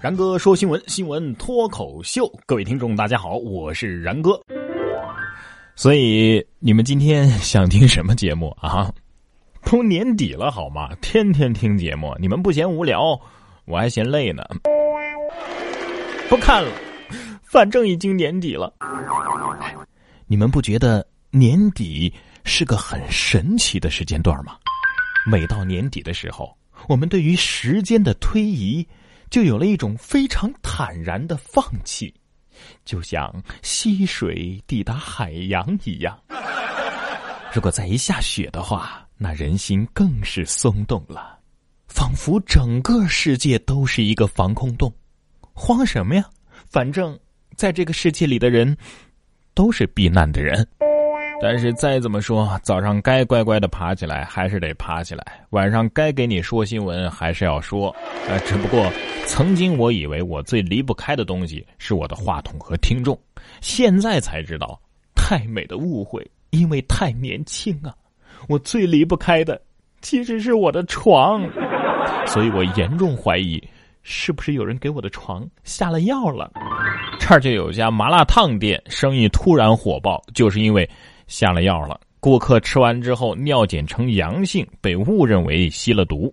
然哥说新闻，新闻脱口秀，各位听众大家好，我是然哥。所以你们今天想听什么节目啊？都年底了好吗？天天听节目，你们不嫌无聊，我还嫌累呢。不看了，反正已经年底了。你们不觉得年底是个很神奇的时间段吗？每到年底的时候，我们对于时间的推移。就有了一种非常坦然的放弃，就像溪水抵达海洋一样。如果再一下雪的话，那人心更是松动了，仿佛整个世界都是一个防空洞。慌什么呀？反正在这个世界里的人，都是避难的人。但是再怎么说，早上该乖乖的爬起来，还是得爬起来；晚上该给你说新闻，还是要说。呃，只不过曾经我以为我最离不开的东西是我的话筒和听众，现在才知道，太美的误会，因为太年轻啊！我最离不开的其实是我的床，所以我严重怀疑，是不是有人给我的床下了药了？这儿就有家麻辣烫店，生意突然火爆，就是因为。下了药了，顾客吃完之后尿检呈阳性，被误认为吸了毒。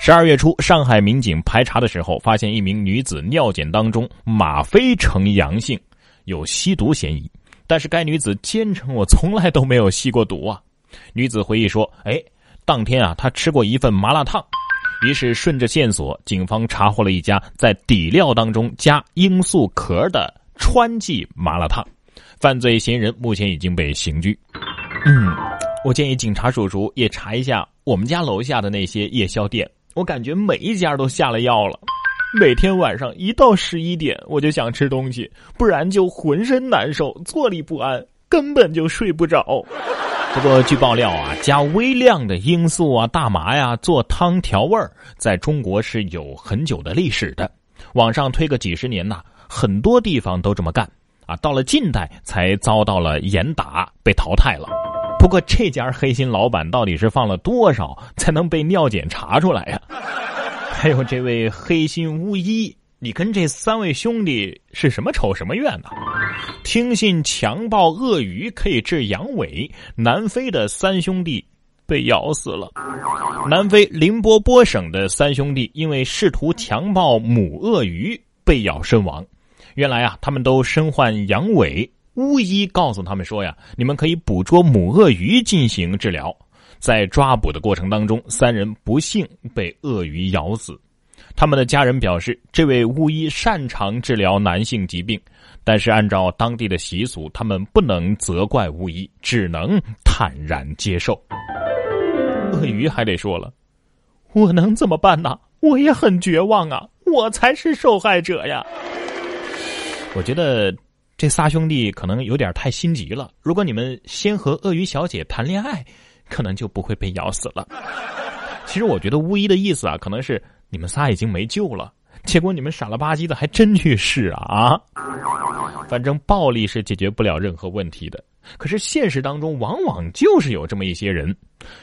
十二月初，上海民警排查的时候，发现一名女子尿检当中吗啡呈阳性，有吸毒嫌疑。但是该女子坚称我从来都没有吸过毒啊。女子回忆说：“哎，当天啊，她吃过一份麻辣烫。”于是顺着线索，警方查获了一家在底料当中加罂粟壳的川记麻辣烫。犯罪嫌疑人目前已经被刑拘。嗯，我建议警察叔叔也查一下我们家楼下的那些夜宵店，我感觉每一家都下了药了。每天晚上一到十一点，我就想吃东西，不然就浑身难受，坐立不安，根本就睡不着。不过据爆料啊，加微量的罂粟啊、大麻呀做汤调味儿，在中国是有很久的历史的。往上推个几十年呐，很多地方都这么干。啊，到了近代才遭到了严打，被淘汰了。不过这家黑心老板到底是放了多少才能被尿检查出来呀？还有这位黑心巫医，你跟这三位兄弟是什么仇什么怨呢？听信强暴鳄鱼可以治阳痿，南非的三兄弟被咬死了。南非林波波省的三兄弟因为试图强暴母鳄鱼被咬身亡。原来啊，他们都身患阳痿，巫医告诉他们说呀，你们可以捕捉母鳄鱼进行治疗。在抓捕的过程当中，三人不幸被鳄鱼咬死。他们的家人表示，这位巫医擅长治疗男性疾病，但是按照当地的习俗，他们不能责怪巫医，只能坦然接受。鳄鱼还得说了，我能怎么办呢？我也很绝望啊，我才是受害者呀。我觉得这仨兄弟可能有点太心急了。如果你们先和鳄鱼小姐谈恋爱，可能就不会被咬死了。其实我觉得巫医的意思啊，可能是你们仨已经没救了，结果你们傻了吧唧的还真去试啊啊！反正暴力是解决不了任何问题的。可是现实当中往往就是有这么一些人，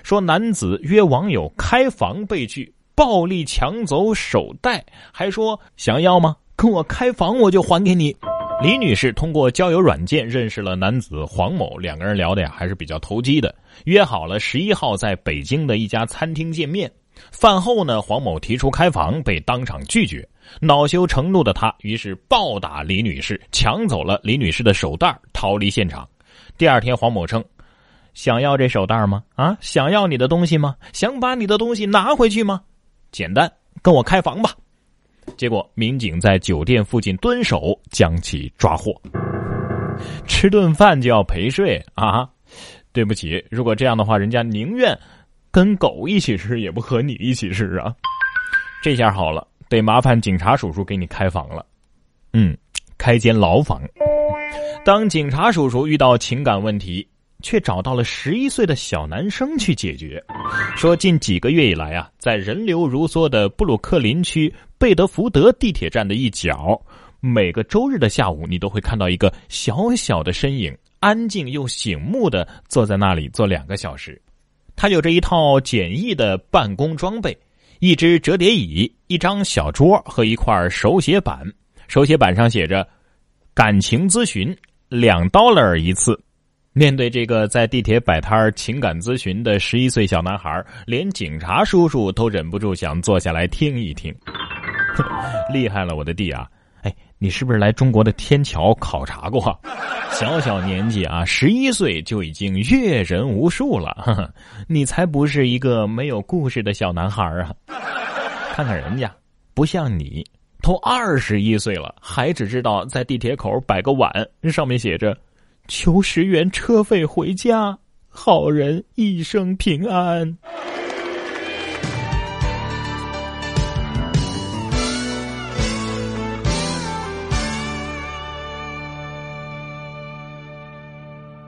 说男子约网友开房被拒，暴力抢走手袋，还说想要吗？跟我开房，我就还给你。李女士通过交友软件认识了男子黄某，两个人聊的呀还是比较投机的，约好了十一号在北京的一家餐厅见面。饭后呢，黄某提出开房，被当场拒绝。恼羞成怒的他，于是暴打李女士，抢走了李女士的手袋，逃离现场。第二天，黄某称：“想要这手袋吗？啊，想要你的东西吗？想把你的东西拿回去吗？简单，跟我开房吧。”结果，民警在酒店附近蹲守，将其抓获。吃顿饭就要陪睡啊？对不起，如果这样的话，人家宁愿跟狗一起吃，也不和你一起吃啊。这下好了，得麻烦警察叔叔给你开房了。嗯，开间牢房。当警察叔叔遇到情感问题。却找到了十一岁的小男生去解决，说近几个月以来啊，在人流如梭的布鲁克林区贝德福德地铁站的一角，每个周日的下午，你都会看到一个小小的身影，安静又醒目的坐在那里坐两个小时。他有着一套简易的办公装备，一只折叠椅、一张小桌和一块手写板。手写板上写着：“感情咨询两 dollar 一次。”面对这个在地铁摆摊情感咨询的十一岁小男孩，连警察叔叔都忍不住想坐下来听一听。厉害了，我的弟啊！哎，你是不是来中国的天桥考察过？小小年纪啊，十一岁就已经阅人无数了。你才不是一个没有故事的小男孩啊！看看人家，不像你，都二十一岁了，还只知道在地铁口摆个碗，上面写着“求十元车费回家，好人一生平安”。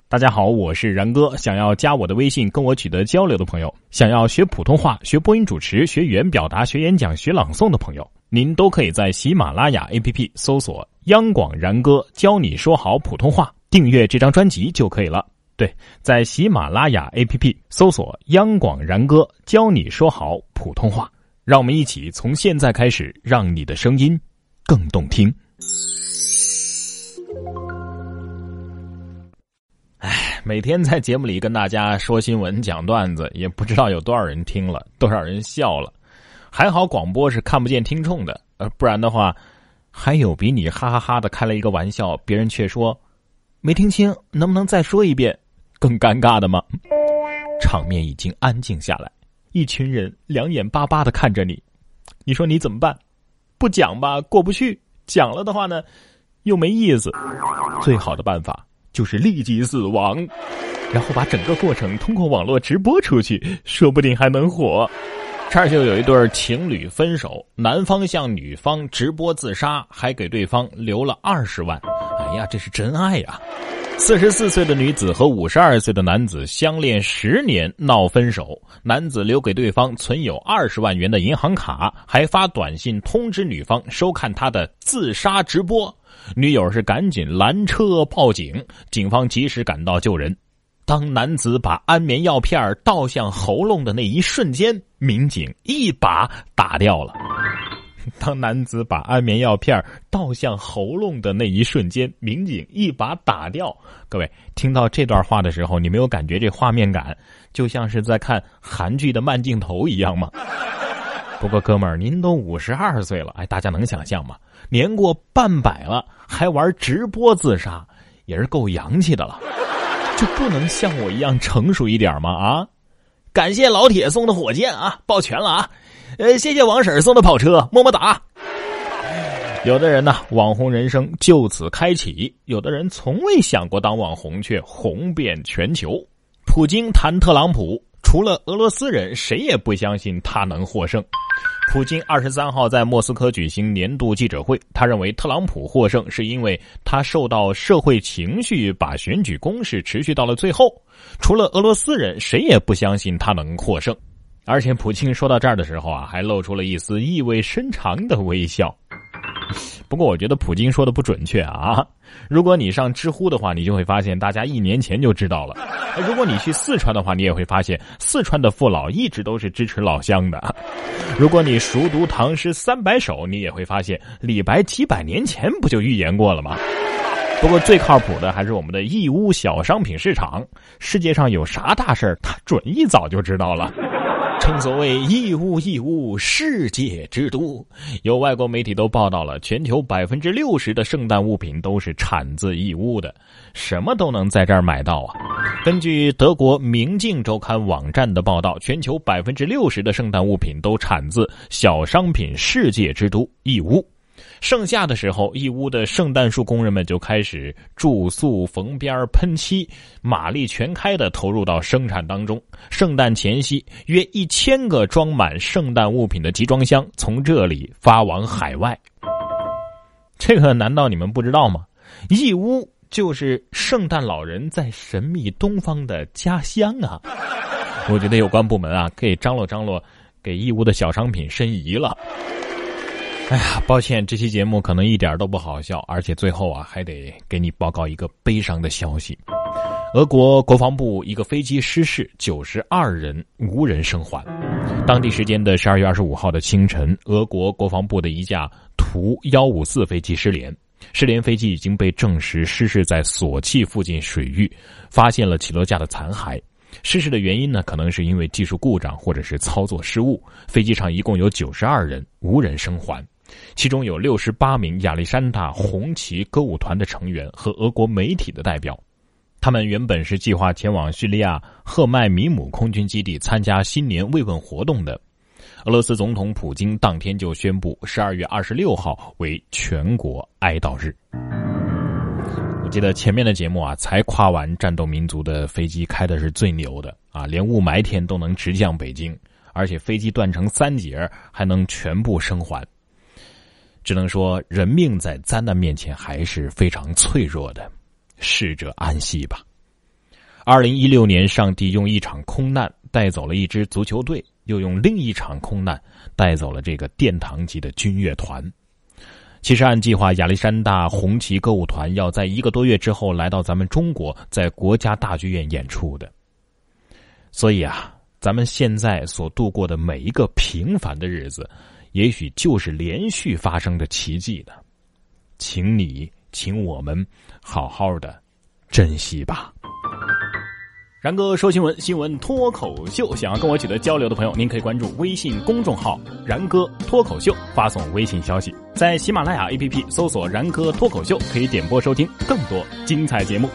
大家好，我是然哥。想要加我的微信跟我取得交流的朋友，想要学普通话、学播音主持、学语言表达、学演讲、学朗诵的朋友，您都可以在喜马拉雅 APP 搜索“央广然哥教你说好普通话”，订阅这张专辑就可以了。对，在喜马拉雅 APP 搜索“央广然哥教你说好普通话”，让我们一起从现在开始，让你的声音更动听。哎每天在节目里跟大家说新闻、讲段子，也不知道有多少人听了，多少人笑了。还好广播是看不见听众的，呃，不然的话，还有比你哈哈哈的开了一个玩笑，别人却说没听清，能不能再说一遍？更尴尬的吗？场面已经安静下来，一群人两眼巴巴的看着你，你说你怎么办？不讲吧，过不去；讲了的话呢，又没意思。最好的办法。就是立即死亡，然后把整个过程通过网络直播出去，说不定还能火。这儿就有一对情侣分手，男方向女方直播自杀，还给对方留了二十万。哎呀，这是真爱呀！四十四岁的女子和五十二岁的男子相恋十年闹分手，男子留给对方存有二十万元的银行卡，还发短信通知女方收看他的自杀直播。女友是赶紧拦车报警，警方及时赶到救人。当男子把安眠药片倒向喉咙的那一瞬间，民警一把打掉了。当男子把安眠药片倒向喉咙的那一瞬间，民警一把打掉。各位听到这段话的时候，你没有感觉这画面感就像是在看韩剧的慢镜头一样吗？不过哥们儿，您都五十二岁了，哎，大家能想象吗？年过半百了还玩直播自杀，也是够洋气的了。就不能像我一样成熟一点吗？啊！感谢老铁送的火箭啊，抱拳了啊！呃，谢谢王婶送的跑车，么么哒。有的人呢，网红人生就此开启；有的人从未想过当网红，却红遍全球。普京谈特朗普，除了俄罗斯人，谁也不相信他能获胜。普京二十三号在莫斯科举行年度记者会，他认为特朗普获胜是因为他受到社会情绪把选举攻势持续到了最后。除了俄罗斯人，谁也不相信他能获胜。而且普京说到这儿的时候啊，还露出了一丝意味深长的微笑。不过我觉得普京说的不准确啊！如果你上知乎的话，你就会发现大家一年前就知道了；如果你去四川的话，你也会发现四川的父老一直都是支持老乡的；如果你熟读唐诗三百首，你也会发现李白几百年前不就预言过了吗？不过最靠谱的还是我们的义乌小商品市场，世界上有啥大事儿他准一早就知道了。正所谓义乌，义乌世界之都。有外国媒体都报道了，全球百分之六十的圣诞物品都是产自义乌的，什么都能在这儿买到啊。根据德国《明镜周刊》网站的报道，全球百分之六十的圣诞物品都产自小商品世界之都义乌。盛夏的时候，义乌的圣诞树工人们就开始住宿、缝边、喷漆，马力全开的投入到生产当中。圣诞前夕，约一千个装满圣诞物品的集装箱从这里发往海外。这个难道你们不知道吗？义乌就是圣诞老人在神秘东方的家乡啊！我觉得有关部门啊，可以张罗张罗，给义乌的小商品申遗了。哎呀，抱歉，这期节目可能一点都不好笑，而且最后啊，还得给你报告一个悲伤的消息。俄国国防部一个飞机失事，九十二人无人生还。当地时间的十二月二十五号的清晨，俄国国防部的一架图幺五四飞机失联，失联飞机已经被证实失事在索契附近水域，发现了起落架的残骸。失事的原因呢，可能是因为技术故障或者是操作失误。飞机上一共有九十二人，无人生还，其中有六十八名亚历山大红旗歌舞团的成员和俄国媒体的代表。他们原本是计划前往叙利亚赫麦米姆空军基地参加新年慰问活动的。俄罗斯总统普京当天就宣布，十二月二十六号为全国哀悼日。我记得前面的节目啊，才夸完战斗民族的飞机开的是最牛的啊，连雾霾天都能直降北京，而且飞机断成三节还能全部生还。只能说，人命在灾难面前还是非常脆弱的。逝者安息吧。二零一六年，上帝用一场空难带走了一支足球队，又用另一场空难带走了这个殿堂级的军乐团。其实，按计划，亚历山大红旗歌舞团要在一个多月之后来到咱们中国，在国家大剧院演出的。所以啊，咱们现在所度过的每一个平凡的日子，也许就是连续发生的奇迹呢。请你。请我们好好的珍惜吧。然哥说新闻，新闻脱口秀。想要跟我取得交流的朋友，您可以关注微信公众号“然哥脱口秀”，发送微信消息，在喜马拉雅 APP 搜索“然哥脱口秀”，可以点播收听更多精彩节目。